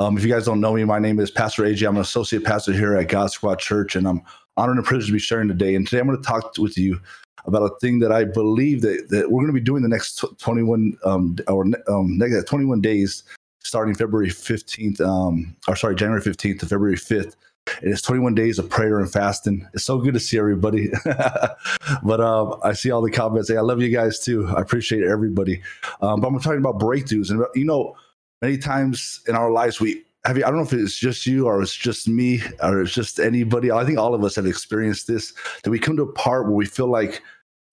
Um, if you guys don't know me, my name is Pastor AJ. I'm an associate pastor here at God Squad Church, and I'm honored and privileged to be sharing today. And today I'm going to talk with you about a thing that I believe that, that we're going to be doing the next 21 um, or um, next 21 days, starting February 15th, um, or sorry, January 15th to February 5th. It is 21 days of prayer and fasting. It's so good to see everybody. but um, I see all the comments. Hey, I love you guys too. I appreciate everybody. Um, but I'm talking about breakthroughs. And, you know, many times in our lives, we have you, I don't know if it's just you or it's just me or it's just anybody. I think all of us have experienced this that we come to a part where we feel like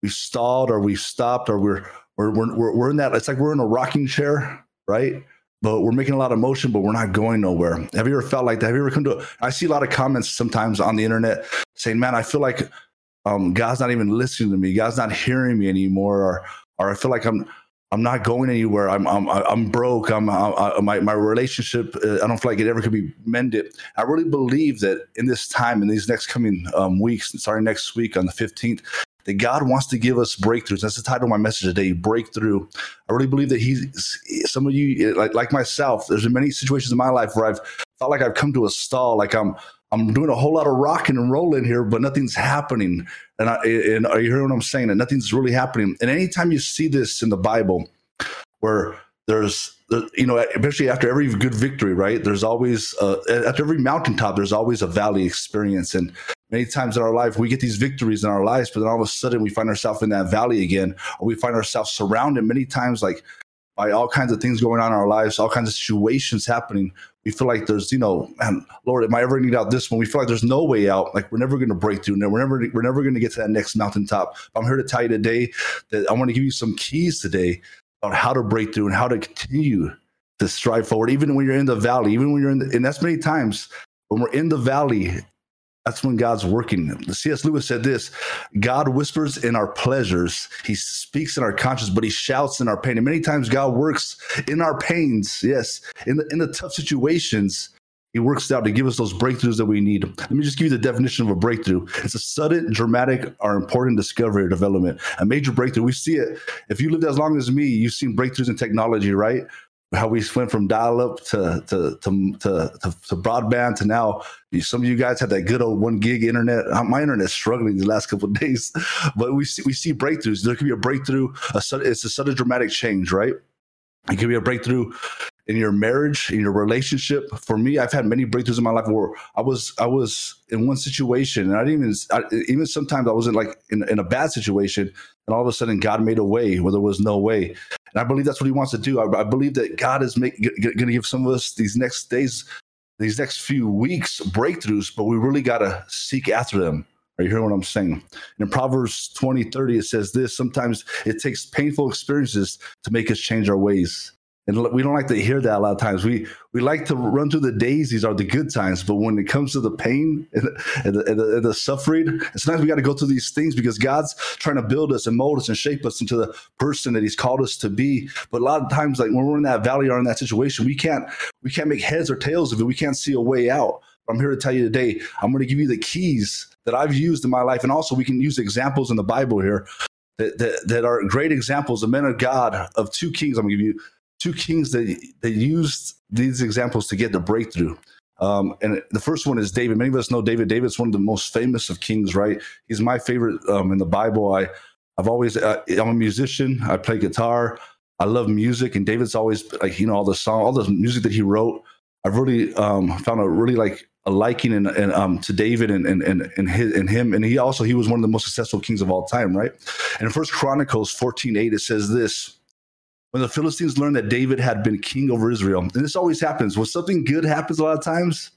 we've stalled or we've stopped or we're, we're, we're, we're in that, it's like we're in a rocking chair, right? but we're making a lot of motion, but we're not going nowhere. Have you ever felt like that? Have you ever come to? I see a lot of comments sometimes on the internet saying, "Man, I feel like um, God's not even listening to me. God's not hearing me anymore," or, or I feel like I'm I'm not going anywhere. I'm I'm I'm broke. I'm I, my my relationship. Uh, I don't feel like it ever could be mended. I really believe that in this time, in these next coming um, weeks, starting next week on the 15th, that God wants to give us breakthroughs. That's the title of my message today, breakthrough. I really believe that He's some of you, like like myself, there's been many situations in my life where I've felt like I've come to a stall, like I'm I'm doing a whole lot of rocking and rolling here, but nothing's happening. And, I, and are you hearing what I'm saying? And nothing's really happening. And anytime you see this in the Bible, where there's you know especially after every good victory right there's always uh, after every mountaintop there's always a valley experience and many times in our life we get these victories in our lives but then all of a sudden we find ourselves in that valley again or we find ourselves surrounded many times like by all kinds of things going on in our lives all kinds of situations happening we feel like there's you know man lord am i ever going to get out this one we feel like there's no way out. Like we're never going to break through. We're never we're never going to get to that next mountaintop. I'm here to tell you today that i want to give you some keys today on how to break through and how to continue to strive forward even when you're in the valley even when you're in the, and that's many times when we're in the valley that's when God's working. C.S. Lewis said this God whispers in our pleasures, He speaks in our conscience, but He shouts in our pain. And many times God works in our pains, yes, in the, in the tough situations. He works out to give us those breakthroughs that we need. Let me just give you the definition of a breakthrough. It's a sudden, dramatic, or important discovery or development. A major breakthrough. We see it. If you lived as long as me, you've seen breakthroughs in technology, right? How we went from dial up to to, to to to broadband to now. Some of you guys have that good old one gig internet. Uh, my internet's struggling the last couple of days, but we see we see breakthroughs. There could be a breakthrough. A sudden, it's a sudden dramatic change, right? It could be a breakthrough in your marriage, in your relationship. For me, I've had many breakthroughs in my life where I was I was in one situation, and I didn't even I, even sometimes I wasn't like in, in a bad situation, and all of a sudden God made a way where there was no way. And I believe that's what He wants to do. I, I believe that God is going to give some of us these next days, these next few weeks breakthroughs, but we really got to seek after them. Are you hearing what I'm saying? In Proverbs 20, 30, it says this sometimes it takes painful experiences to make us change our ways. And we don't like to hear that a lot of times. We we like to run through the daisies are the good times, but when it comes to the pain and the, and the, and the, suffering, sometimes we got to go through these things because God's trying to build us and mold us and shape us into the person that He's called us to be. But a lot of times, like when we're in that valley or in that situation, we can't we can't make heads or tails of it. We can't see a way out. I'm here to tell you today. I'm going to give you the keys that I've used in my life, and also we can use examples in the Bible here that that, that are great examples of men of God of two kings. I'm going to give you two kings that that used these examples to get the breakthrough. Um, and the first one is David. Many of us know David. David's one of the most famous of kings, right? He's my favorite um, in the Bible. I, I've always, uh, I'm a musician. I play guitar. I love music, and David's always like, you know, all the song, all the music that he wrote. I've really um, found a really like a liking and, um, to David and and and and, his, and him, and he also he was one of the most successful kings of all time, right? And in First Chronicles 14, 8, it says this when the Philistines learned that David had been king over Israel. And this always happens when something good happens a lot of times,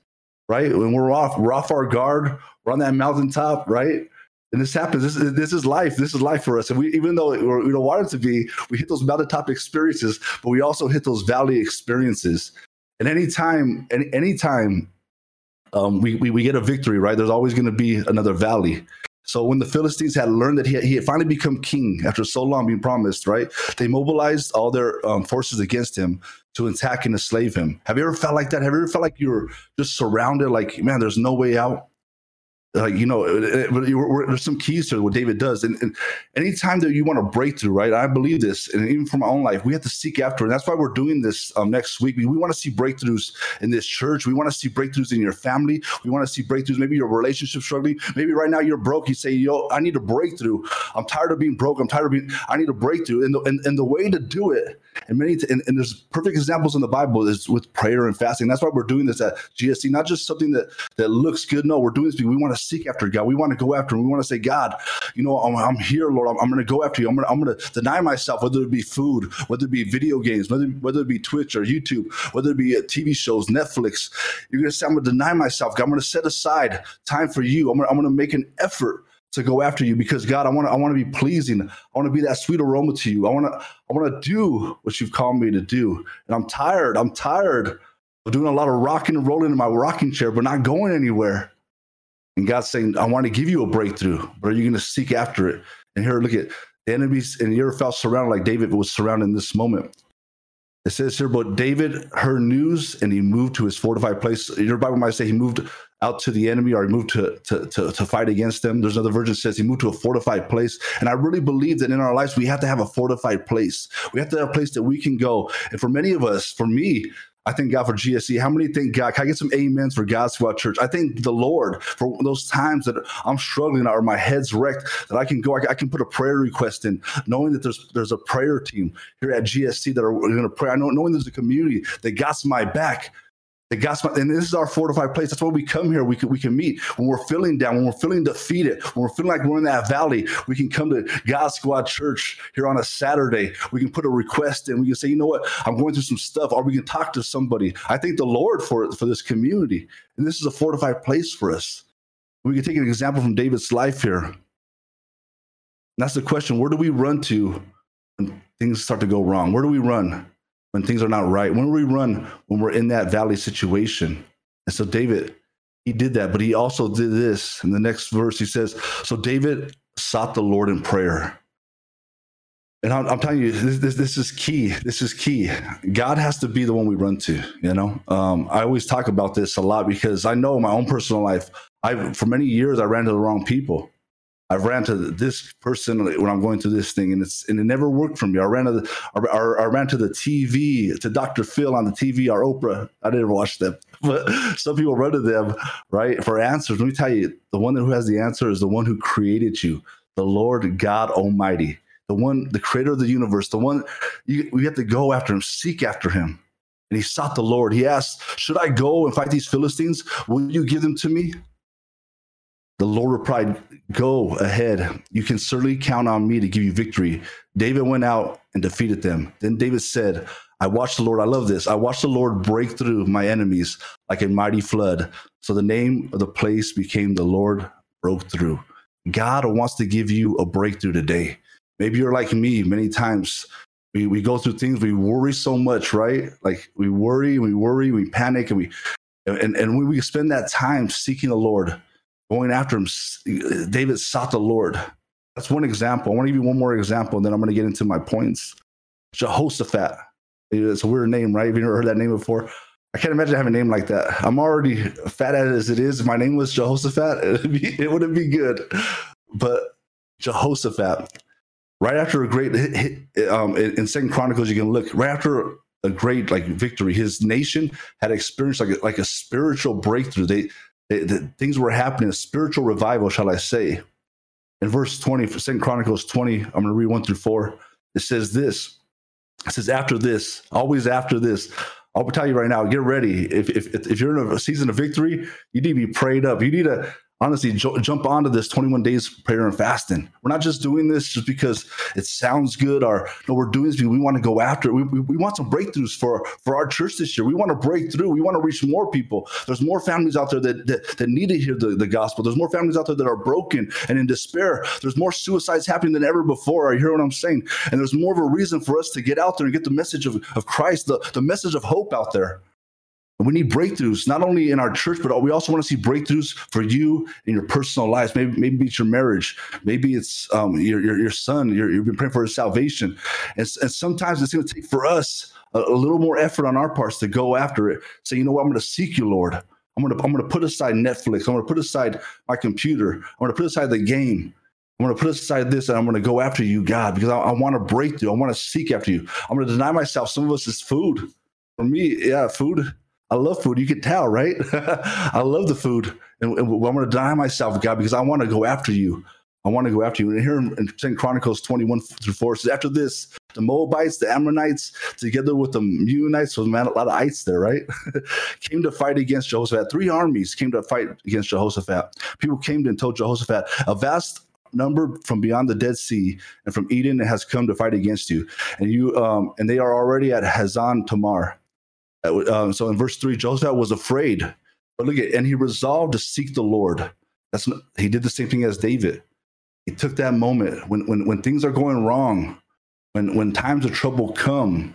right? When we're off, we're off our guard, we're on that mountaintop, right? And this happens. This is, this is life. This is life for us. And we, even though we don't want it to be, we hit those mountaintop experiences, but we also hit those valley experiences. And anytime, any anytime um, we, we we get a victory, right? There's always going to be another valley. So when the Philistines had learned that he had, he had finally become king after so long being promised, right? They mobilized all their um, forces against him to attack and enslave him. Have you ever felt like that? Have you ever felt like you were just surrounded, like, man, there's no way out? Like you know there's some keys to what david does. And, and anytime that you want to break through right i believe this and even for my own life we have to seek after and that's why we're doing this um, next week. We, we want to see breakthroughs in this church. We want to see breakthroughs in your family. We want to see breakthroughs maybe your relationship struggling. Maybe right now you're broke. You say yo i need a breakthrough. I'm tired of being broke. I'm tired of being i need a breakthrough. And the, and, and the way to do it and many and, and there's perfect examples in the bible is with prayer and fasting that's why we're doing this at gsc not just something that that looks good no we're doing this because we want to seek after God. We want to go after him. We want to say, God, you know, I'm, I'm here, Lord. I'm, I'm going to go after you. I'm going to, I'm going to deny myself, whether it be food, whether it be video games, whether, whether it be Twitch or YouTube, whether it be uh, TV shows, Netflix. You're going to say, I'm going to deny myself. God, I'm going to set aside time for you. I'm going I'm going to make an effort to go after you because God, I want to I want to be pleasing. I want to be that sweet aroma to you. I want to I want to do what you've called me to do. And I'm tired. I'm tired of doing a lot of rocking and rolling in my rocking chair, but not going anywhere. And God's saying, I want to give you a breakthrough, but are you going to seek after it? And here, look at the enemies, and you felt surrounded like David was surrounded in this moment. It says here, but David heard news and he moved to his fortified place. Your Bible might say he moved out to the enemy or he moved to, to, to, to fight against them. There's another version that says he moved to a fortified place. And I really believe that in our lives, we have to have a fortified place. We have to have a place that we can go. And for many of us, for me, I thank God for GSC. How many thank God? Can I get some amens for God's Squad Church? I thank the Lord for those times that I'm struggling or my head's wrecked that I can go, I can put a prayer request in, knowing that there's there's a prayer team here at GSC that are going to pray. I know knowing there's a community that got my back the gospel, and this is our fortified place. That's why we come here. We can we can meet when we're feeling down, when we're feeling defeated, when we're feeling like we're in that valley. We can come to God Squad Church here on a Saturday. We can put a request in. We can say, you know what, I'm going through some stuff, or we can talk to somebody. I thank the Lord for for this community, and this is a fortified place for us. We can take an example from David's life here. And that's the question: Where do we run to when things start to go wrong? Where do we run? When things are not right. When we run when we're in that valley situation. And so David, he did that, but he also did this. In the next verse, he says, So David sought the Lord in prayer. And I'm, I'm telling you, this, this, this, is key. This is key. God has to be the one we run to. You know, um, I always talk about this a lot because I know my own personal life, I for many years I ran to the wrong people. I ran to this person when I'm going through this thing, and it's and it never worked for me. I ran to the I, I ran to the TV to Dr. Phil on the TV or Oprah. I didn't watch them, but some people run to them right for answers. Let me tell you, the one who has the answer is the one who created you, the Lord God Almighty, the one, the Creator of the universe, the one you, we have to go after him, seek after him. And he sought the Lord. He asked, "Should I go and fight these Philistines? Will you give them to me?" The Lord replied, Go ahead. You can certainly count on me to give you victory. David went out and defeated them. Then David said, I watched the Lord. I love this. I watched the Lord break through my enemies like a mighty flood. So the name of the place became the Lord broke through. God wants to give you a breakthrough today. Maybe you're like me many times. We, we go through things, we worry so much, right? Like we worry, we worry, we panic, and we and, and when we spend that time seeking the Lord, going after him. David sought the Lord. That's one example. I want to give you one more example, and then I'm going to get into my points. Jehoshaphat. It's a weird name, right? Have you never heard that name before? I can't imagine having a name like that. I'm already fat as it is. If my name was Jehoshaphat, it'd be, it wouldn't be good. But Jehoshaphat, right after a great hit, um, in, in Second Chronicles, you can look right after a great like victory. His nation had experienced like a, like a spiritual breakthrough. They the things were happening, spiritual revival, shall I say. In verse 20, Second Chronicles 20, I'm going to read 1 through 4. It says this. It says, after this, always after this, I'll tell you right now, get ready. If, if, if you're in a season of victory, you need to be prayed up. You need to honestly jump onto this 21 days prayer and fasting. We're not just doing this just because it sounds good or no, we're doing this because we want to go after it. We, we, we, want some breakthroughs for, for our church this year. We want to break through. We want to reach more people. There's more families out there that, that, that need to hear the, the gospel. There's more families out there that are broken and in despair. There's more suicides happening than ever before. I hear what I'm saying? And there's more of a reason for us to get out there and get the message of, of Christ, the, the message of hope out there. We need breakthroughs, not only in our church, but we also want to see breakthroughs for you in your personal lives. Maybe, maybe it's your marriage. Maybe it's um, your, your, your son. you have been praying for his salvation. And, and sometimes it's going to take for us a, a, little more effort on our parts to go after it. Say, you know what? I'm going to seek you, Lord. I'm I'm gonna I'm gonna put aside Netflix. I'm gonna put aside my computer. I'm gonna put aside the game. I'm gonna put aside this and I'm gonna go after you, God, because I, I want to break through. I want to seek after you. I'm gonna deny myself. Some of us is food. For me, yeah, food. I love food. You can tell, right? I love the food. And, and I'm going to deny myself, God, because I want to go after you. I want to go after you. And here in, in Chronicles 21 through 4 says, after this, the Moabites, the Ammonites, together with the Meunites, so a lot of ites there, right? came to fight against Jehoshaphat. Three armies came to fight against Jehoshaphat. People came and told Jehoshaphat, a vast number from beyond the Dead Sea and from Edom has come to fight against you. And you um, and they are already at Hazan Tamar. Uh, so in verse three, Joseph was afraid, but look at and he resolved to seek the Lord. That's he did the same thing as David. He took that moment when when when things are going wrong, when when times of trouble come,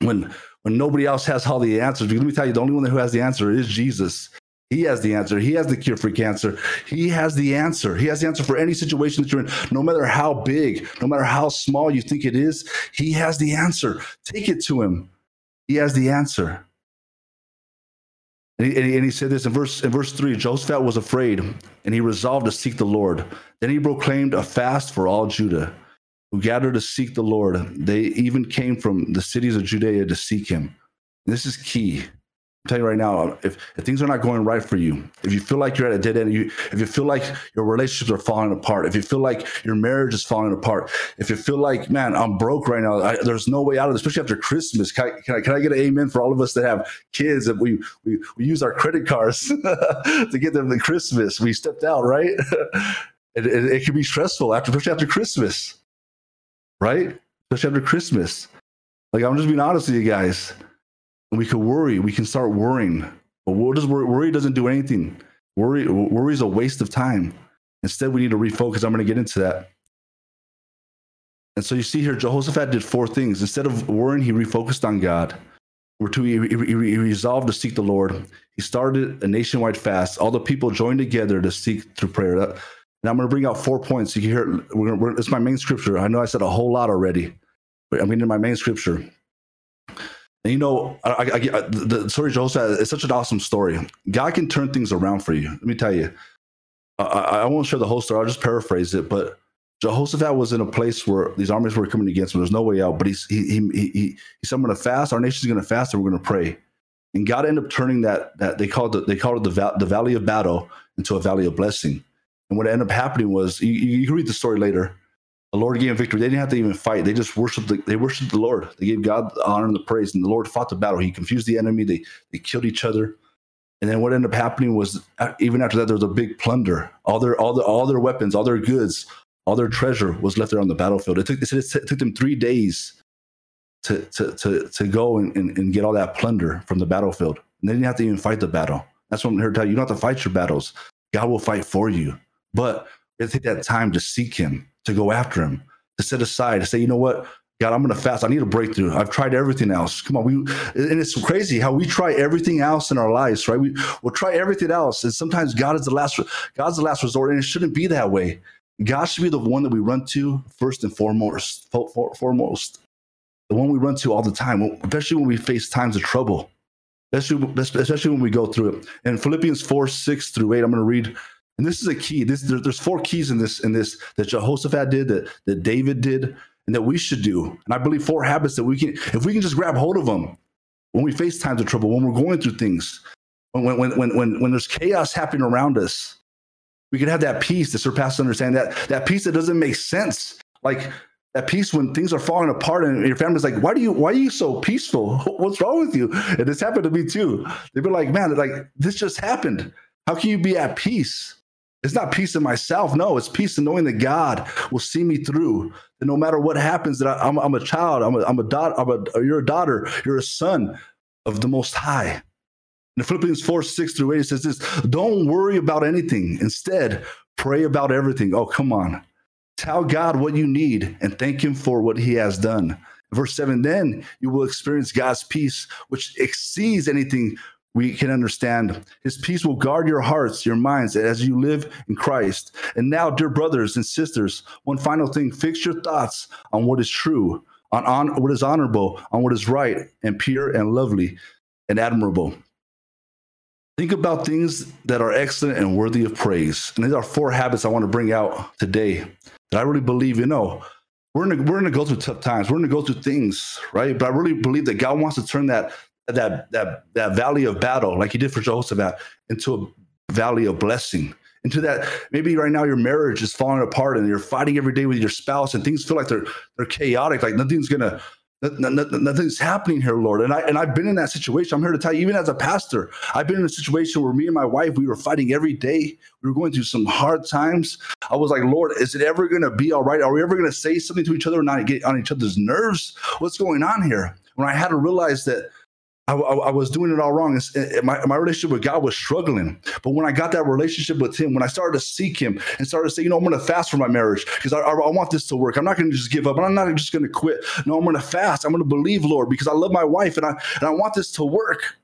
when when nobody else has all the answers. Because let me tell you, the only one who has the answer is Jesus. He has the answer. He has the cure for cancer. He has the answer. He has the answer for any situation that you're in, no matter how big, no matter how small you think it is. He has the answer. Take it to him. He has the answer. And he, and he, said this in verse in verse three. Joseph was afraid, and he resolved to seek the Lord. Then he proclaimed a fast for all Judah, who gathered to seek the Lord. They even came from the cities of Judea to seek him. This is key. Telling you right now, if, if things are not going right for you, if you feel like you're at a dead end, you, if you feel like your relationships are falling apart, if you feel like your marriage is falling apart, if you feel like, man, I'm broke right now, I, there's no way out of this, especially after Christmas. Can I, can I, can I get an amen for all of us that have kids that we, we, we use our credit cards to get them the Christmas? We stepped out, right? it, it, it can be stressful after, especially after Christmas, right? Especially after Christmas. Like, I'm just being honest with you guys and we could worry. We can start worrying. But what does worry? Worry doesn't do anything. Worry, worry is a waste of time. Instead, we need to refocus. I'm going to get into that. And so you see here, Jehoshaphat did four things. Instead of worrying, he refocused on God. Number two, he, he, he, resolved to seek the Lord. He started a nationwide fast. All the people joined together to seek through prayer. and I'm going to bring out four points. You can hear We're, we're, it's my main scripture. I know I said a whole lot already, but I'm in my main scripture. And you know, I, I, I, the story said is such an awesome story. God can turn things around for you. Let me tell you. I, I won't share the whole story. I'll just paraphrase it. But Jehoshaphat was in a place where these armies were coming against him. There's no way out. But he's, he, he, he, he, said, I'm going to fast. Our nation's going to fast and we're going to pray. And God ended up turning that, that they called it, they called it the, the valley of battle into a valley of blessing. And what ended up happening was, you, you can read the story later the Lord gave them victory. They didn't have to even fight. They just worshiped. The, they worshiped the Lord. They gave God the honor and the praise, and the Lord fought the battle. He confused the enemy. They they killed each other, and then what ended up happening was uh, even after that there was a big plunder. All their all their all their weapons, all their goods, all their treasure was left there on the battlefield. It took it, it took them three days to to to to go and, and, and get all that plunder from the battlefield. And they didn't have to even fight the battle. That's what I'm here to tell you. You don't have to fight your battles. God will fight for you. But to take that time to seek Him to go after him, to set aside, to say, you know what, God, I'm going to fast. I need a breakthrough. I've tried everything else. Come on, we and it's crazy how we try everything else in our lives, right? We will try everything else, and sometimes God is the last. God's the last resort, and it shouldn't be that way. God should be the one that we run to first and foremost. Foremost, the one we run to all the time, especially when we face times of trouble. Especially, especially when we go through it. In Philippians 4, 6 through 8, I'm going to read and this is a key. This there, there's four keys in this in this that Jehoshaphat did, that, that David did, and that we should do. And I believe four habits that we can, if we can just grab hold of them when we face times of trouble, when we're going through things, when when when when when there's chaos happening around us, we can have that peace that surpasses understanding. That that peace that doesn't make sense, like that peace when things are falling apart and your family's like, why do you why are you so peaceful? What's wrong with you? And this happened to me too. They've been like, man, like this just happened. How can you be at peace? It's not peace in myself. No, it's peace in knowing that God will see me through. That no matter what happens, that I, am I'm a child. I'm a, I'm a daughter. I'm a, you're a daughter. You're a son of the Most High. In Philippians 4, 6 through 8, it says this Don't worry about anything. Instead, pray about everything. Oh, come on. Tell God what you need and thank Him for what He has done. Verse 7 Then you will experience God's peace, which exceeds anything we can understand. His peace will guard your hearts, your minds as you live in Christ. And now, dear brothers and sisters, one final thing fix your thoughts on what is true, on, on what is honorable, on what is right and pure and lovely and admirable. Think about things that are excellent and worthy of praise. And these are four habits I want to bring out today that I really believe, you know, we're gonna we're gonna go through tough times. We're gonna go through things, right? But I really believe that God wants to turn that that that that valley of battle, like you did for Jehoshaphat, into a valley of blessing. Into that, maybe right now your marriage is falling apart and you're fighting every day with your spouse, and things feel like they're they're chaotic, like nothing's gonna Nothing's happening here, Lord. And I and I've been in that situation. I'm here to tell you, even as a pastor, I've been in a situation where me and my wife, we were fighting every day. We were going through some hard times. I was like, Lord, is it ever gonna be all right? Are we ever gonna say something to each other and not get on each other's nerves? What's going on here? When I had to realize that I, I, I, was doing it all wrong. My, my relationship with God was struggling. But when I got that relationship with Him, when I started to seek Him and started to say, you know, I'm going to fast for my marriage because I, I, I, want this to work. I'm not going to just give up. I'm not just going to quit. No, I'm going to fast. I'm going to believe, Lord, because I love my wife and I, and I want this to work.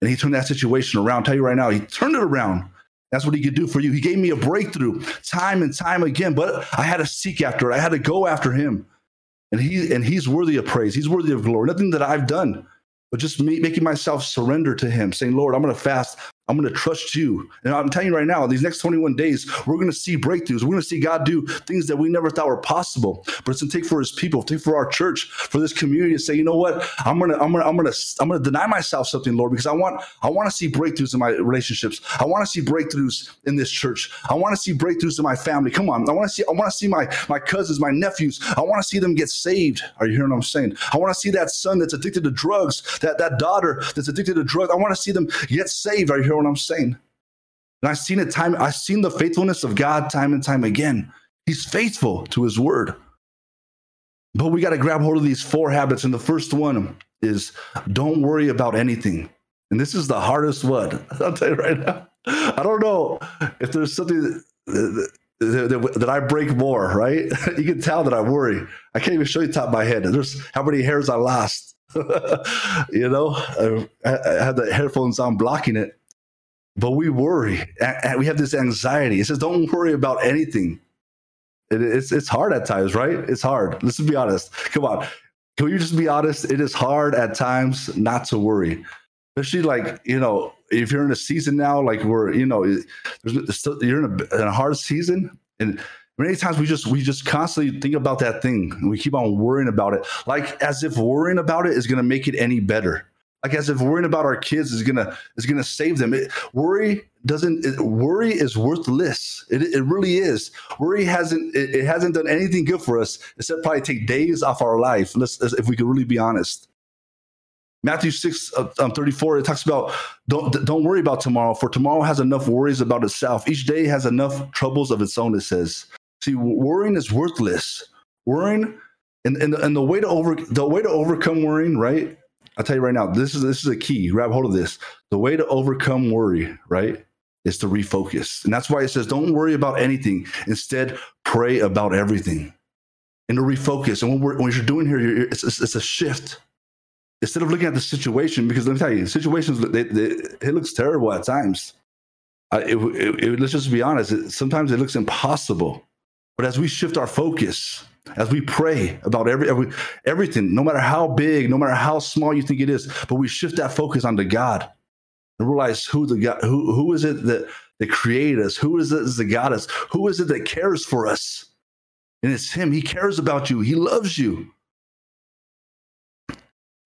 And He turned that situation around. I'll tell you right now, He turned it around. That's what he could do for you. He gave me a breakthrough time and time again, but I had to seek after it. I had to go after him. And he and he's worthy of praise. He's worthy of glory. Nothing that I've done but just me, making myself surrender to him, saying, Lord, I'm going to fast. I'm going to trust you. And I'm telling you right now, these next 21 days, we're going to see breakthroughs. We're going to see God do things that we never thought were possible. But it's going to take for his people, take for our church, for this community to say, you know what? I'm going to, I'm going to, I'm going to, I'm going to deny myself something, Lord, because I want, I want to see breakthroughs in my relationships. I want to see breakthroughs in this church. I want to see breakthroughs in my family. Come on. I want to see, I want to see my, my cousins, my nephews. I want to see them get saved. Are you hearing what I'm saying? I want to see that son that's addicted to drugs, that, that daughter that's addicted to drugs. I want to see them get saved. Are you hearing what I'm saying. And I've seen it time, I've seen the faithfulness of God time and time again. He's faithful to his word. But we got to grab hold of these four habits. And the first one is don't worry about anything. And this is the hardest one. I'll tell you right now. I don't know if there's something that, that, that I break more, right? you can tell that I worry. I can't even show you top of my head. There's how many hairs I lost. you know, I, I had the headphones on blocking it but we worry and we have this anxiety. It says, don't worry about anything. It's it's hard at times, right? It's hard. Let's be honest. Come on. Can we just be honest? It is hard at times not to worry, especially like you know if you're in a season now, like we're you know still, you're in a, in a hard season, and many times we just we just constantly think about that thing and we keep on worrying about it, like as if worrying about it is going to make it any better like as if worrying about our kids is gonna is gonna save them. It, worry doesn't. It, worry is worthless. It, it really is. Worry hasn't it, it, hasn't done anything good for us except probably take days off our life. Let's, if we could really be honest. Matthew 6 uh, um, 34, it talks about don't, don't worry about tomorrow, for tomorrow has enough worries about itself. Each day has enough troubles of its own, it says. See, worrying is worthless. Worrying, and, and, and the way to over the way to overcome worrying, right, I'll tell you right now, this is this is a key. Grab hold of this. The way to overcome worry, right, is to refocus. And that's why it says, don't worry about anything. Instead, pray about everything. And to refocus. And when, you're doing here, you're, it's, it's, it's, a shift. Instead of looking at the situation, because let me tell you, situations, they, they, it looks terrible at times. it, it, it, let's just be honest. sometimes it looks impossible. But as we shift our focus, as we pray about every, every everything, no matter how big, no matter how small you think it is, but we shift that focus onto God and realize who the God, who who is it that that created us? Who is it that got us? Who is it that cares for us? And it's Him. He cares about you. He loves you,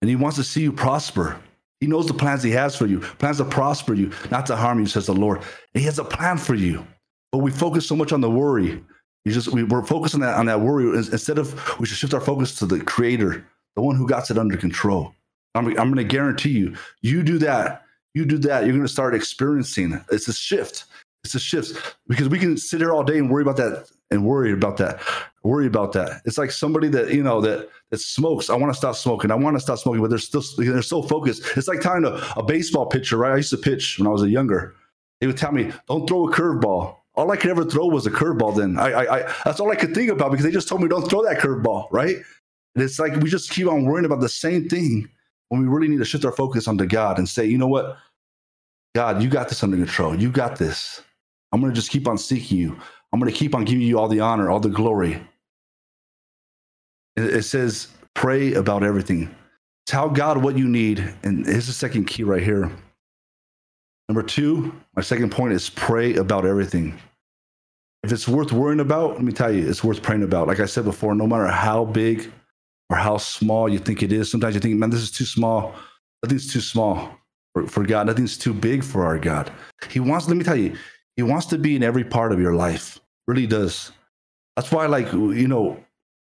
and He wants to see you prosper. He knows the plans He has for you, plans to prosper you, not to harm you, says the Lord. And He has a plan for you. But we focus so much on the worry you just we, we're focused on that on that worry instead of we should shift our focus to the creator, the one who got it under control. I'm, I'm going to guarantee you, you do that, you do that, you're going to start experiencing it's a shift. It's a shift because we can sit here all day and worry about that and worry about that, worry about that. It's like somebody that you know that that smokes. I want to stop smoking. I want to stop smoking, but they're still they're so focused. It's like telling a, a baseball pitcher, right? I used to pitch when I was a younger. They would tell me, "Don't throw a curveball." All I could ever throw was a curveball. Then I, I, I, that's all I could think about because they just told me don't throw that curveball, right? And it's like we just keep on worrying about the same thing when we really need to shift our focus onto God and say, you know what, God, you got this under control. You got this. I'm going to just keep on seeking you. I'm going to keep on giving you all the honor, all the glory. It, it says, pray about everything. Tell God what you need. And here's the second key right here. Number two, my second point is pray about everything. If it's worth worrying about, let me tell you, it's worth praying about. Like I said before, no matter how big or how small you think it is, sometimes you think, man, this is too small. Nothing's too small for, for God. Nothing's too big for our God. He wants, let me tell you, He wants to be in every part of your life. Really does. That's why, like, you know,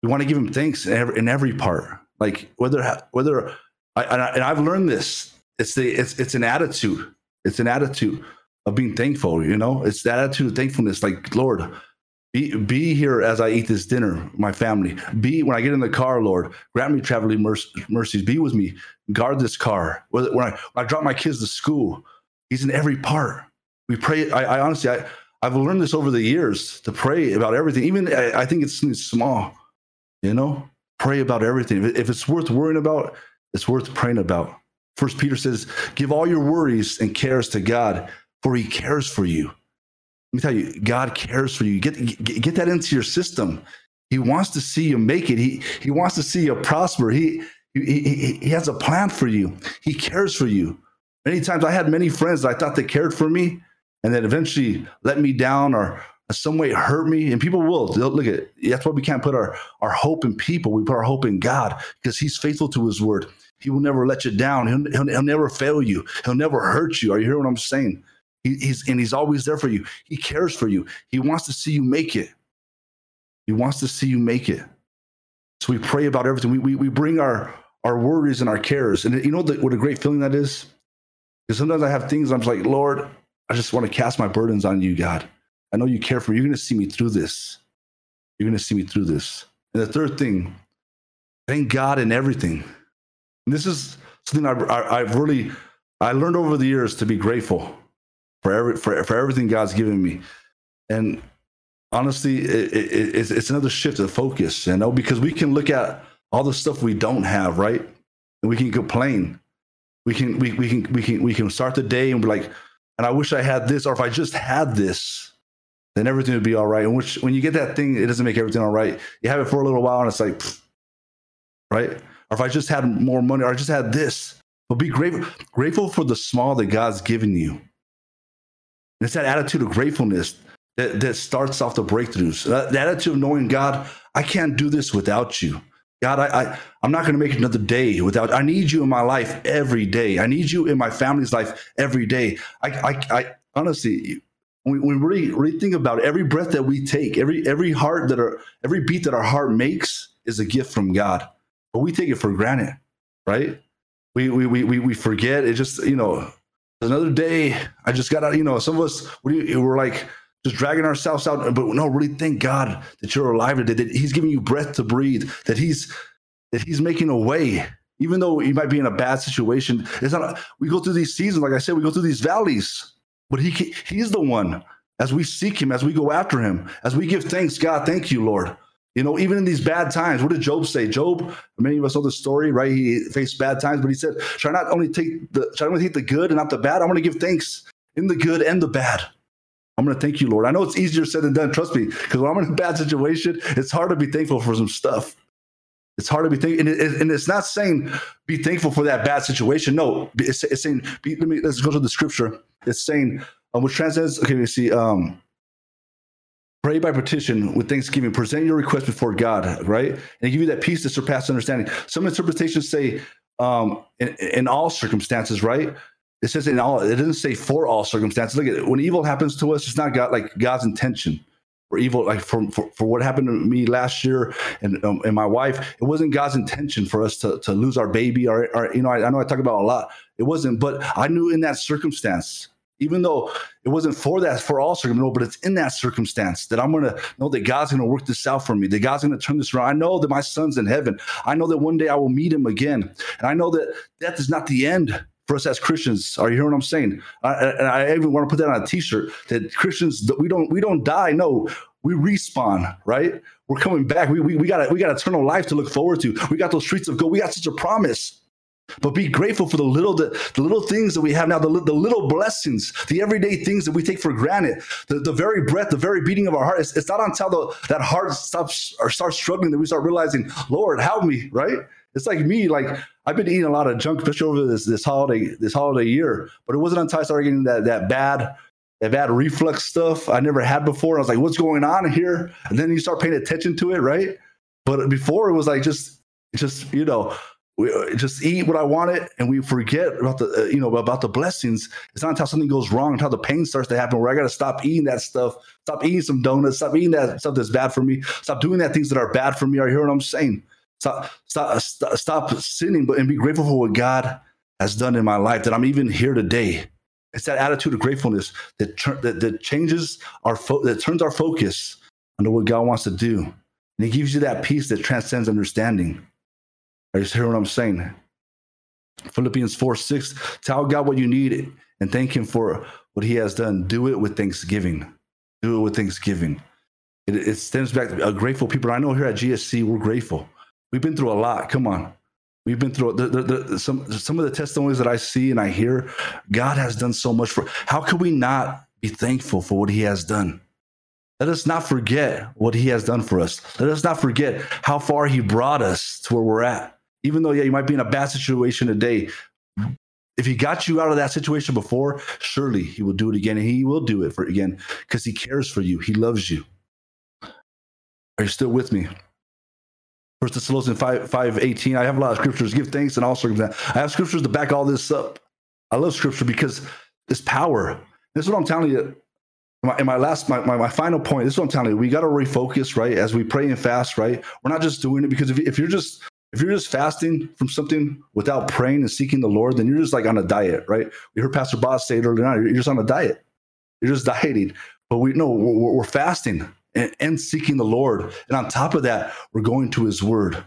we want to give Him thanks in every, in every part. Like, whether, whether, I, and I've learned this, it's the, it's, it's an attitude. It's an attitude of being thankful. You know, it's the attitude of thankfulness. Like, Lord, be, be here as I eat this dinner, my family. Be when I get in the car, Lord, grant me traveling mercies. Be with me. Guard this car. When I, when I drop my kids to school, He's in every part. We pray. I, I honestly, I, I've learned this over the years to pray about everything. Even I, I think it's small, you know, pray about everything. If, if it's worth worrying about, it's worth praying about. First Peter says, give all your worries and cares to God, for he cares for you. Let me tell you, God cares for you. Get, get, get that into your system. He wants to see you make it. He, he wants to see you prosper. He, he, he, he has a plan for you. He cares for you. Many times I had many friends that I thought they cared for me and that eventually let me down or some way hurt me. And people will. They'll, look at that's why we can't put our, our hope in people. We put our hope in God because He's faithful to His word. He will never let you down. He'll, he'll, he'll never fail you. He'll never hurt you. Are you hearing what I'm saying? He, he's and he's always there for you. He cares for you. He wants to see you make it. He wants to see you make it. So we pray about everything. We, we, we bring our, our worries and our cares. And you know the, what a great feeling that is? Because sometimes I have things I'm like, Lord, I just want to cast my burdens on you, God. I know you care for me. You're going to see me through this. You're going to see me through this. And the third thing, thank God in everything. And this is something I, I, I've really I learned over the years to be grateful for every for, for everything God's given me. And honestly, it, it, it's, it's another shift of focus, you know, because we can look at all the stuff we don't have, right? And we can complain. We can we, we can we can we can start the day and be like, and I wish I had this, or if I just had this, then everything would be all right. And which when you get that thing, it doesn't make everything all right. You have it for a little while, and it's like, pfft, right? or if I just had more money, or I just had this. But be grateful, grateful for the small that God's given you. And it's that attitude of gratefulness that, that starts off the breakthroughs. That, the attitude of knowing, God, I can't do this without you. God, I, I I'm not going to make another day without. I need you in my life every day. I need you in my family's life every day. I, I, I honestly, when we really, really think about it, every breath that we take, every every heart that our every beat that our heart makes is a gift from God but we take it for granted, right? We we we we, we forget. It just you know another day. I just got out. You know, some of us we, we're like just dragging ourselves out. But no, really thank God that you're alive today. That He's giving you breath to breathe. That He's that He's making a way. Even though you might be in a bad situation, it's not. We go through these seasons, like I said, we go through these valleys. But He He's the one. As we seek Him, as we go after Him, as we give thanks, God, thank you, Lord. You know, even in these bad times, what did Job say? Job, many of us know the story, right? He faced bad times, but he said, "Try not only take the, try only take the good and not the bad. I'm going to give thanks in the good and the bad. I'm going to thank you, Lord. I know it's easier said than done. Trust me, because when I'm in a bad situation, it's hard to be thankful for some stuff. It's hard to be thankful, and, it, and, it's not saying be thankful for that bad situation. No, it's, it's saying be, let me let's go to the scripture. It's saying, um, which translates. Okay, we see. Um, Pray by petition with thanksgiving. Present your request before God, right? And give you that peace that surpasses understanding. Some interpretations say um, in, in all circumstances, right? It says in all. It doesn't say for all circumstances. Look at it. when evil happens to us, it's not God like God's intention or evil like for, for, for what happened to me last year and um, and my wife it wasn't god's intention for us to, to lose our baby or, or you know I, I know i talk about a lot it wasn't but i knew in that circumstance even though it wasn't for that for all circumstances, but it's in that circumstance that I'm gonna know that God's gonna work this out for me, that God's gonna turn this around. I know that my son's in heaven. I know that one day I will meet him again. And I know that death is not the end for us as Christians. Are you hearing what I'm saying? I, and I even want to put that on a t-shirt that Christians that we don't we don't die. No, we respawn, right? We're coming back. We, we, we got we got eternal life to look forward to. We got those streets of gold. We got such a promise. But be grateful for the little the, the little things that we have now, the, the little blessings, the everyday things that we take for granted, the, the very breath, the very beating of our heart. It's, it's not until the, that heart stops or starts struggling that we start realizing, Lord, help me, right? It's like me, like I've been eating a lot of junk, especially over this this holiday this holiday year. But it wasn't until I started getting that that bad that bad reflux stuff I never had before. I was like, what's going on here? And then you start paying attention to it, right? But before it was like just just you know we uh, just eat what I wanted, and we forget about the uh, you know about the blessings. It's not until something goes wrong, until the pain starts to happen, where I got to stop eating that stuff, stop eating some donuts, stop eating that stuff that's bad for me, stop doing that things that are bad for me. Are you hear what I'm saying? Stop, stop, stop, stop sinning, but and be grateful for what God has done in my life. That I'm even here today. It's that attitude of gratefulness that that, that changes our fo- that turns our focus onto what God wants to do, and He gives you that peace that transcends understanding. Are you hear what I'm saying? Philippians 4 6, tell God what you need and thank Him for what He has done. Do it with thanksgiving. Do it with thanksgiving. It, it stems back to a grateful people. I know here at GSC, we're grateful. We've been through a lot. Come on. We've been through the, the, the, some some of the testimonies that I see and I hear. God has done so much for. How could we not be thankful for what He has done? Let us not forget what He has done for us. Let us not forget how far He brought us to where we're at even though yeah you might be in a bad situation today if he got you out of that situation before surely he will do it again and he will do it for again because he cares for you he loves you are you still with me First Thessalonians 5, 5 18. I have a lot of scriptures. Give thanks and all circumstances. I have scriptures to back all this up. I love scripture because it's power. This is what I'm telling you. In my, in my last, my, my, my, final point, this is what I'm telling you. We got to refocus, right? As we pray and fast, right? We're not just doing it because if, if you're just if you're just fasting from something without praying and seeking the Lord, then you're just like on a diet, right? We heard Pastor Boss say it earlier on. You're just on a diet. You're just dieting. But we know we're, we're fasting and, and seeking the Lord. And on top of that, we're going to His Word.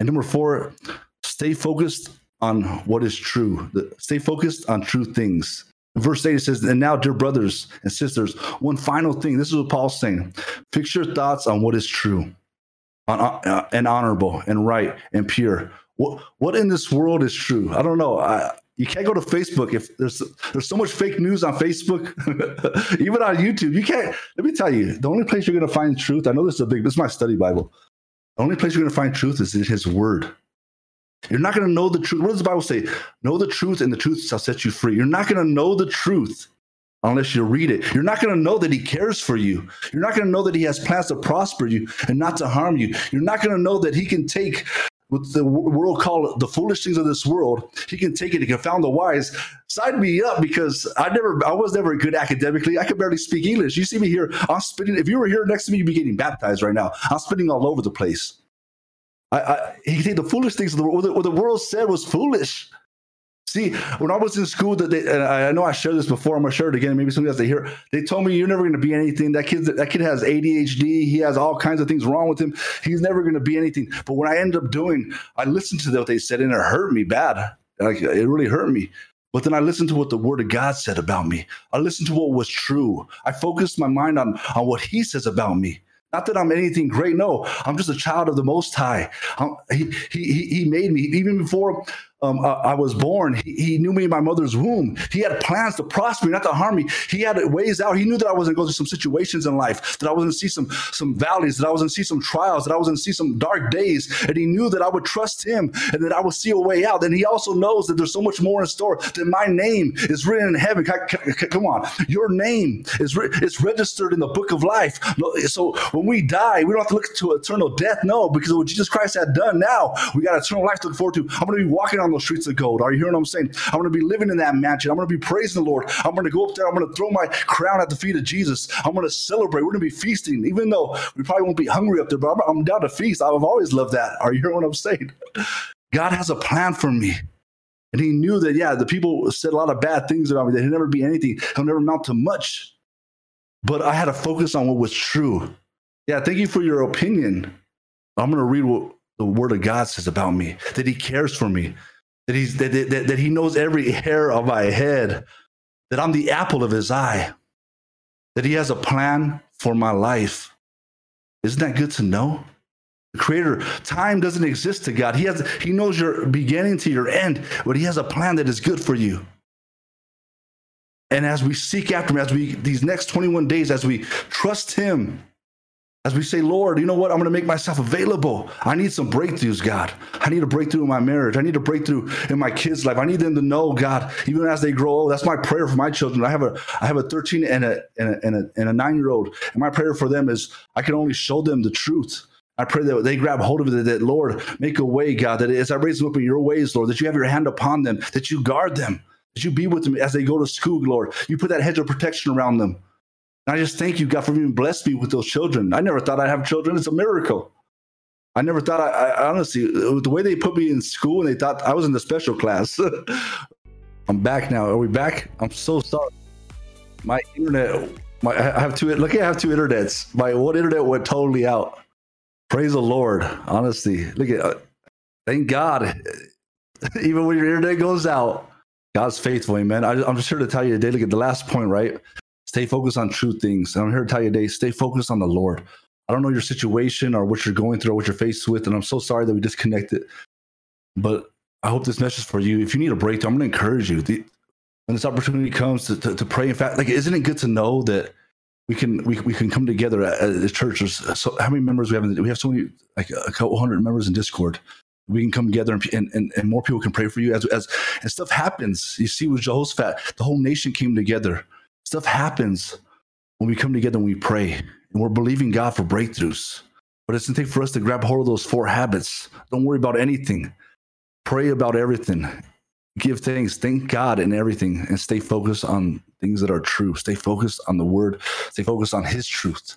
And number four, stay focused on what is true. Stay focused on true things. Verse 8 it says, And now, dear brothers and sisters, one final thing. This is what Paul's saying. Fix your thoughts on what is true uh, and honorable and right and pure. What what in this world is true? I don't know. I, you can't go to Facebook if there's there's so much fake news on Facebook, even on YouTube. You can't. Let me tell you, the only place you're going to find truth. I know this is a big. This is my study Bible. The only place you're going to find truth is in His Word. You're not going to know the truth. What does the Bible say? Know the truth, and the truth shall set you free. You're not going to know the truth unless you read it. You're not going to know that he cares for you. You're not going to know that he has plans to prosper you and not to harm you. You're not going to know that he can take what the world call the foolish things of this world. He can take it and confound the wise. Sign me up because I never, I was never good academically. I could barely speak English. You see me here, I'm spitting. If you were here next to me, you'd be getting baptized right now. I'm spitting all over the place. I, I he can take the foolish things of the world. What the world said was foolish. See, when I was in school, that they, I know I shared this before. I'm gonna share it again. Maybe somebody else to hear. They told me you're never gonna be anything. That kid, that kid has ADHD. He has all kinds of things wrong with him. He's never gonna be anything. But what I ended up doing, I listened to what they said, and it hurt me bad. Like it really hurt me. But then I listened to what the Word of God said about me. I listened to what was true. I focused my mind on on what He says about me. Not that I'm anything great. No, I'm just a child of the Most High. he, he, he made me even before um, I, I, was born. He, he, knew me in my mother's womb. He had plans to prosper me, not to harm me. He had ways out. He knew that I was going to go through some situations in life, that I was going to see some some valleys, that I was going to see some trials, that I was going to see some dark days. And he knew that I would trust him and that I would see a way out. And he also knows that there's so much more in store. That my name is written in heaven. Come on, your name is re- it's registered in the book of life. So when we die, we don't have to look to eternal death. No, because of what Jesus Christ had done. Now we got eternal life to look forward to. I'm going to be walking on those streets of gold. Are you hearing what I'm saying? I'm going to be living in that mansion. I'm going to be praising the Lord. I'm going to go up there. I'm going to throw my crown at the feet of Jesus. I'm going to celebrate. We're going to be feasting, even though we probably won't be hungry up there, but I'm, I'm down to feast. I've always loved that. Are you hearing what I'm saying? God has a plan for me. And he knew that, yeah, the people said a lot of bad things about me, that he'll never be anything, he'll never amount to much. But I had to focus on what was true. Yeah, thank you for your opinion. I'm going to read what the word of God says about me, that he cares for me, that he's that, that, that he knows every hair of my head, that I'm the apple of his eye, that he has a plan for my life. Isn't that good to know? The creator, time doesn't exist to God. He has he knows your beginning to your end, but he has a plan that is good for you. And as we seek after him, as we these next 21 days, as we trust him, As we say, Lord, you know what? I'm going to make myself available. I need some breakthroughs, God. I need a breakthrough in my marriage. I need a breakthrough in my kids' life. I need them to know, God, even as they grow old. That's my prayer for my children. I have a I have a 13 and a and a, and a, and a nine year old, and my prayer for them is I can only show them the truth. I pray that they grab hold of it, that Lord, make a way, God, that as I raise them up in your ways, Lord, that you have your hand upon them, that you guard them, that you be with them as they go to school, Lord. You put that hedge of protection around them. And I just thank you, God, for even blessed me with those children. I never thought I'd have children. It's a miracle. I never thought I, I honestly the way they put me in school and they thought I was in the special class. I'm back now. Are we back? I'm so sorry. My internet, my I have two. Look, I have two internets. My one internet went totally out. Praise the Lord. Honestly, look at. Thank God. Even when your internet goes out, God's faithful, amen. I, I'm just here to tell you today. Look at the last point, right? Stay focused on true things. And I'm here to tell you today, stay focused on the Lord. I don't know your situation or what you're going through or what you're faced with. And I'm so sorry that we disconnected. But I hope this message is for you. If you need a breakthrough, I'm going to encourage you. The, when this opportunity comes to, to, to, pray, in fact, like, isn't it good to know that we can we, we can come together as a church? There's so how many members we have? In, we have so many, like a couple hundred members in Discord. We can come together and, and, and more people can pray for you as as and stuff happens. You see with Jehoshaphat, the whole nation came together Stuff happens when we come together and we pray and we're believing God for breakthroughs. But it's going to take for us to grab hold of those four habits. Don't worry about anything. Pray about everything. Give thanks. Thank God in everything and stay focused on things that are true. Stay focused on the word. Stay focused on his truth.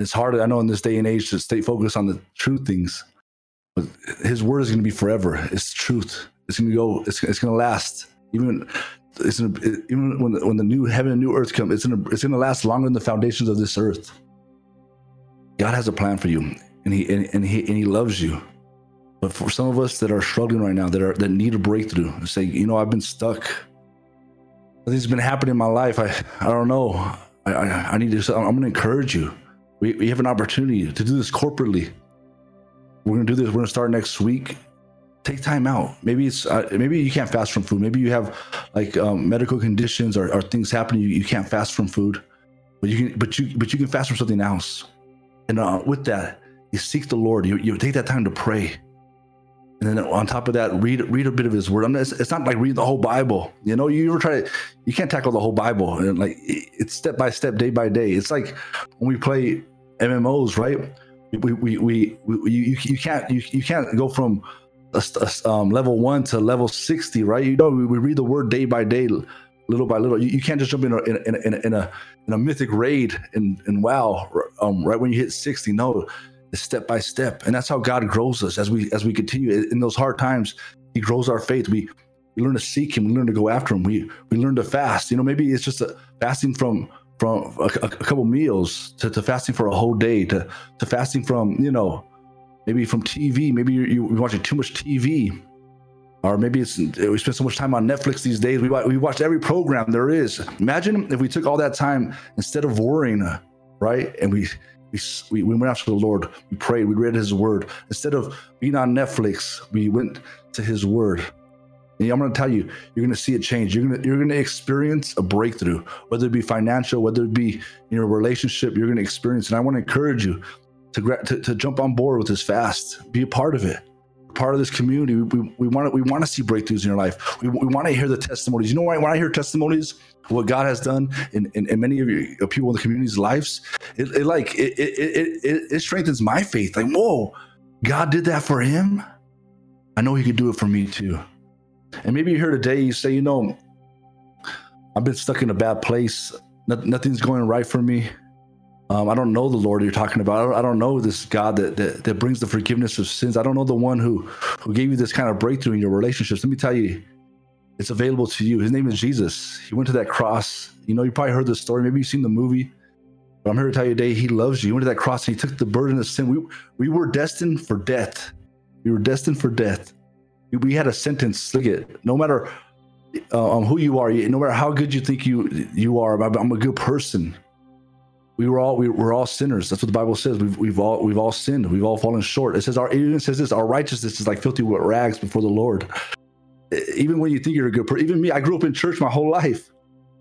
It's hard, I know, in this day and age to stay focused on the true things. But his word is going to be forever. It's truth. It's going to go, it's, it's going to last. Even it's gonna, it, even when the, when the new heaven and new earth come, it's gonna it's gonna last longer than the foundations of this earth. God has a plan for you, and he and, and he and he loves you. But for some of us that are struggling right now, that are that need a breakthrough, and say, you know, I've been stuck. Nothing's been happening in my life. I I don't know. I I, I need to. I'm going to encourage you. We we have an opportunity to do this corporately. We're going to do this. We're going to start next week take time out. Maybe it's uh, maybe you can't fast from food. Maybe you have like um, medical conditions or, or things happening. You, you can't fast from food, but you can but you but you can fast from something else. And uh, with that, you seek the Lord. You, you take that time to pray, and then on top of that, read read a bit of His Word. I mean, it's, it's, not like reading the whole Bible. You know, you ever try to you can't tackle the whole Bible and like it's step by step, day by day. It's like when we play MMOs, right? We we we, we you, you can't you, you can't go from um, level one to level 60, right? You know, we, we, read the word day by day, little by little. You, you can't just jump in a, in, in, in, in, a, in a mythic raid and, and wow, um, right when you hit 60. No, it's step by step. And that's how God grows us as we, as we continue in those hard times. He grows our faith. We, we learn to seek him. We learn to go after him. We, we learn to fast. You know, maybe it's just a fasting from, from a, a couple meals to, to fasting for a whole day to, to fasting from, you know, maybe from TV. Maybe you're, you're watching too much TV, or maybe it's we spend so much time on Netflix these days. We we watch every program there is. Imagine if we took all that time instead of worrying, right? And we we, we went after the Lord. We prayed. We read His Word instead of being on Netflix. We went to His Word. And I'm going to tell you, you're going to see a change. You're going to you're going to experience a breakthrough, whether it be financial, whether it be in your relationship. You're going to experience. And I want to encourage you to, to, to jump on board with this fast, be a part of it, part of this community. We, we want to we want to see breakthroughs in your life. We, we want to hear the testimonies. You know why? When I hear testimonies, what God has done in, in, in many of your uh, people in the community's lives, it, it like it, it, it it strengthens my faith. Like, whoa, God did that for him. I know He could do it for me too. And maybe you're here today. You say, you know, I've been stuck in a bad place. Nothing's going right for me. Um, I don't know the Lord you're talking about. I don't, I don't know this God that, that, that brings the forgiveness of sins. I don't know the one who who gave you this kind of breakthrough in your relationships. Let me tell you, it's available to you. His name is Jesus. He went to that cross. You know, you probably heard this story. Maybe you've seen the movie. But I'm here to tell you today, He loves you. He went to that cross and He took the burden of sin. We we were destined for death. We were destined for death. We, we had a sentence. Look at no matter uh, um, who you are, no matter how good you think you you are. I'm a good person we were all we were all sinners. That's what the Bible says. We've we've all we've all sinned. We've all fallen short. It says our it even says this: our righteousness is like filthy rags before the Lord. Even when you think you're a good person, even me, I grew up in church my whole life,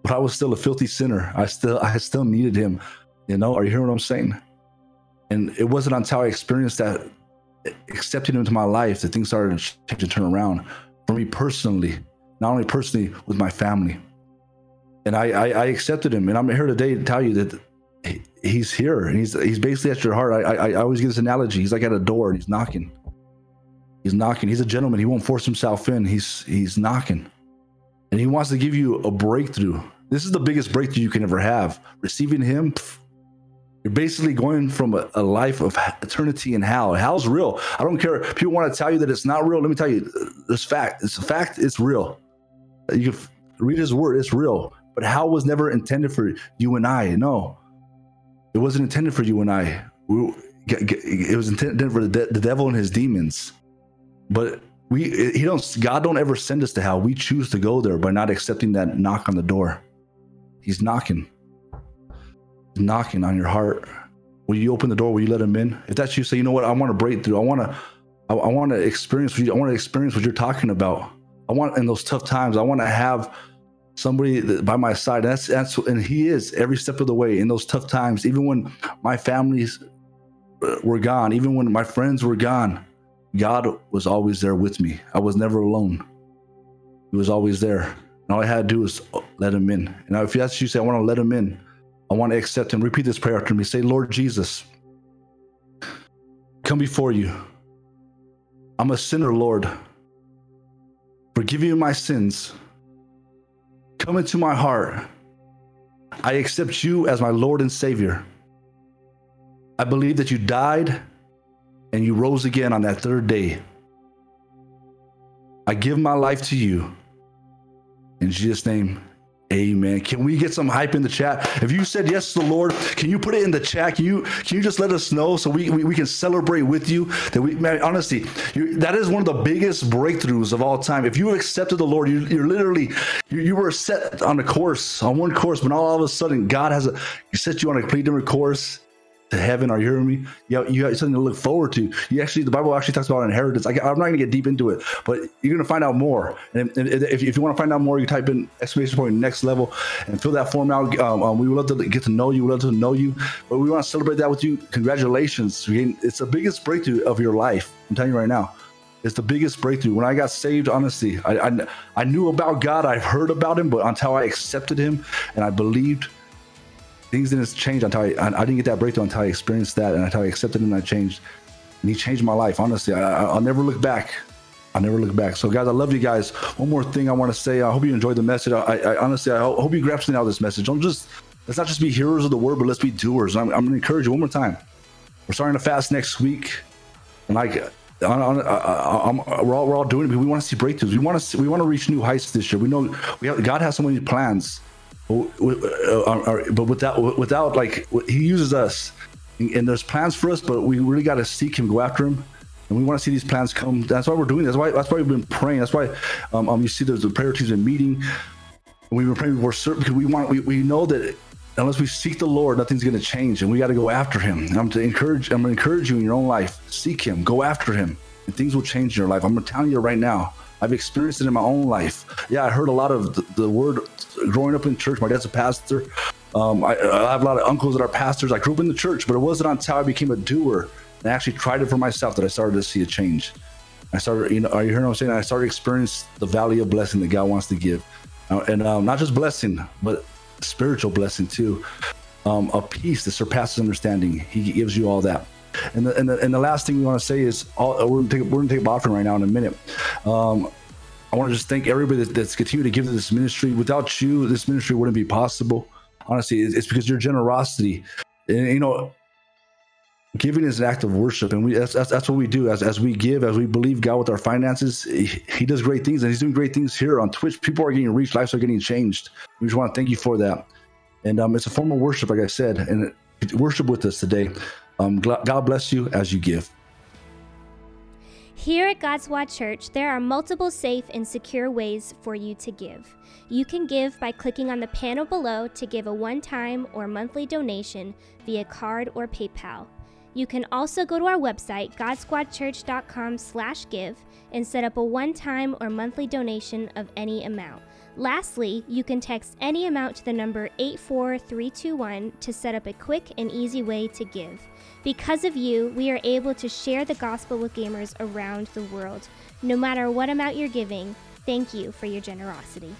but I was still a filthy sinner. I still I still needed Him. You know, are you hearing what I'm saying? And it wasn't until I experienced that, accepting him into my life, that things started to turn around for me personally, not only personally with my family. And I, I, I accepted him, and I'm here today to tell you that he's here, he's he's basically at your heart. I, I, I always give this analogy. He's like at a door, and he's knocking. He's knocking. He's a gentleman. He won't force himself in. He's he's knocking, and he wants to give you a breakthrough. This is the biggest breakthrough you can ever have. Receiving him, pff, you're basically going from a, a, life of eternity in hell. Hell's real. I don't care. People want to tell you that it's not real. Let me tell you, uh, this fact. It's a fact. It's real. You can read his word. It's real. But hell was never intended for you and I. No, it wasn't intended for you and I. It was intended for the, the devil and his demons. But we, he don't. God don't ever send us to hell. We choose to go there by not accepting that knock on the door. He's knocking He's knocking on your heart. Will you open the door? Will you let him in? If that's you, say, you know what? I want to break through. I want to, I, I want to experience what you, I want to experience what you're talking about. I want in those tough times. I want to have somebody by my side. That's that's and he is every step of the way in those tough times. Even when my families uh, were gone, even when my friends were gone, God was always there with me. I was never alone. He was always there. And all I had to do was let him in. And if that's you say, I want to let him in. I want to accept him. Repeat this prayer after me. Say, Lord Jesus, come before you. I'm a sinner, Lord. Forgive me my sins. Come into my heart. I accept you as my Lord and Savior. I believe that you died and you rose again on that third day. I give my life to you. In Jesus' name, Amen. Can we get some hype in the chat? If you said yes to the Lord, can you put it in the chat? Can you can you just let us know so we we, we can celebrate with you? That we man, honestly, you, that is one of the biggest breakthroughs of all time. If you accepted the Lord, you, you're literally you, you were set on a course on one course, but all of a sudden God has a set you on a completely different course to heaven. Are you hearing me? You have, you have something to look forward to. You actually, the Bible actually talks about inheritance. I, am not going to get deep into it, but you're going to find out more. And, if, if, you want to find out more, you type in exclamation point next level and fill that form out. Um, um, we would love to get to know you. We would love to know you, but we want to celebrate that with you. Congratulations! It's the biggest breakthrough of your life. I'm telling you right now. It's the biggest breakthrough. When I got saved, honestly, I, I, I knew about God. I've heard about Him, but until I accepted Him and I believed things didn't change until I, I, didn't get that breakthrough until I experienced that and until I accepted and I changed. And he changed my life. Honestly, I, will never look back. I'll never look back. So, guys, I love you guys. One more thing I want to say. I hope you enjoyed the message. I, I honestly, I hope you grab something out this message. Don't just let's not just be hearers of the word, but let's be doers. I'm, I'm going to encourage you one more time. We're starting to fast next week, and like we're all we're all doing it. We want to see breakthroughs. We want to see, we want to reach new heights this year. We know we have, God has so many plans but without without like he uses us. And there's plans for us but we really got to seek him go after him. And we want to see these plans come. That's why we're doing this. That's why that's why we've been praying. That's why um, um you see there's the prayer teams been meeting. And we've been praying for certain because we want we, we know that unless we seek the lord nothing's going to change and we got to go after him. And i'm to encourage i'm going to encourage you in your own life seek him go after him and things will change in your life. I'm telling you right now I've experienced it in my own life. Yeah, I heard a lot of the, the word growing up in church. My dad's a pastor. Um, I, I, have a lot of uncles that are pastors. I grew up in the church, but it wasn't until I became a doer and I actually tried it for myself that I started to see a change. I started, you know, are you hearing what I'm saying? I started experience the value of blessing that God wants to give, and um, not just blessing, but spiritual blessing too. Um, a peace that surpasses understanding. He gives you all that. And the, and the, and the last thing we want to say is all, we're gonna take we're gonna take offering right now in a minute. Um, I want to just thank everybody that's, continued to give to this ministry. Without you, this ministry wouldn't be possible. Honestly, it's because your generosity. And, you know, giving is an act of worship, and we that's, that's, that's what we do as as we give, as we believe God with our finances. He, he, does great things, and He's doing great things here on Twitch. People are getting reached, lives are getting changed. We just want to thank you for that. And um, it's a form of worship, like I said, and worship with us today. Um, God bless you as you give. Here at God's Squad Church, there are multiple safe and secure ways for you to give. You can give by clicking on the panel below to give a one-time or monthly donation via card or PayPal. You can also go to our website, godsquadchurch.com slash give, and set up a one-time or monthly donation of any amount. Lastly, you can text any amount to the number 84321 to set up a quick and easy way to give. Because of you, we are able to share the gospel with gamers around the world. No matter what amount you're giving, thank you for your generosity.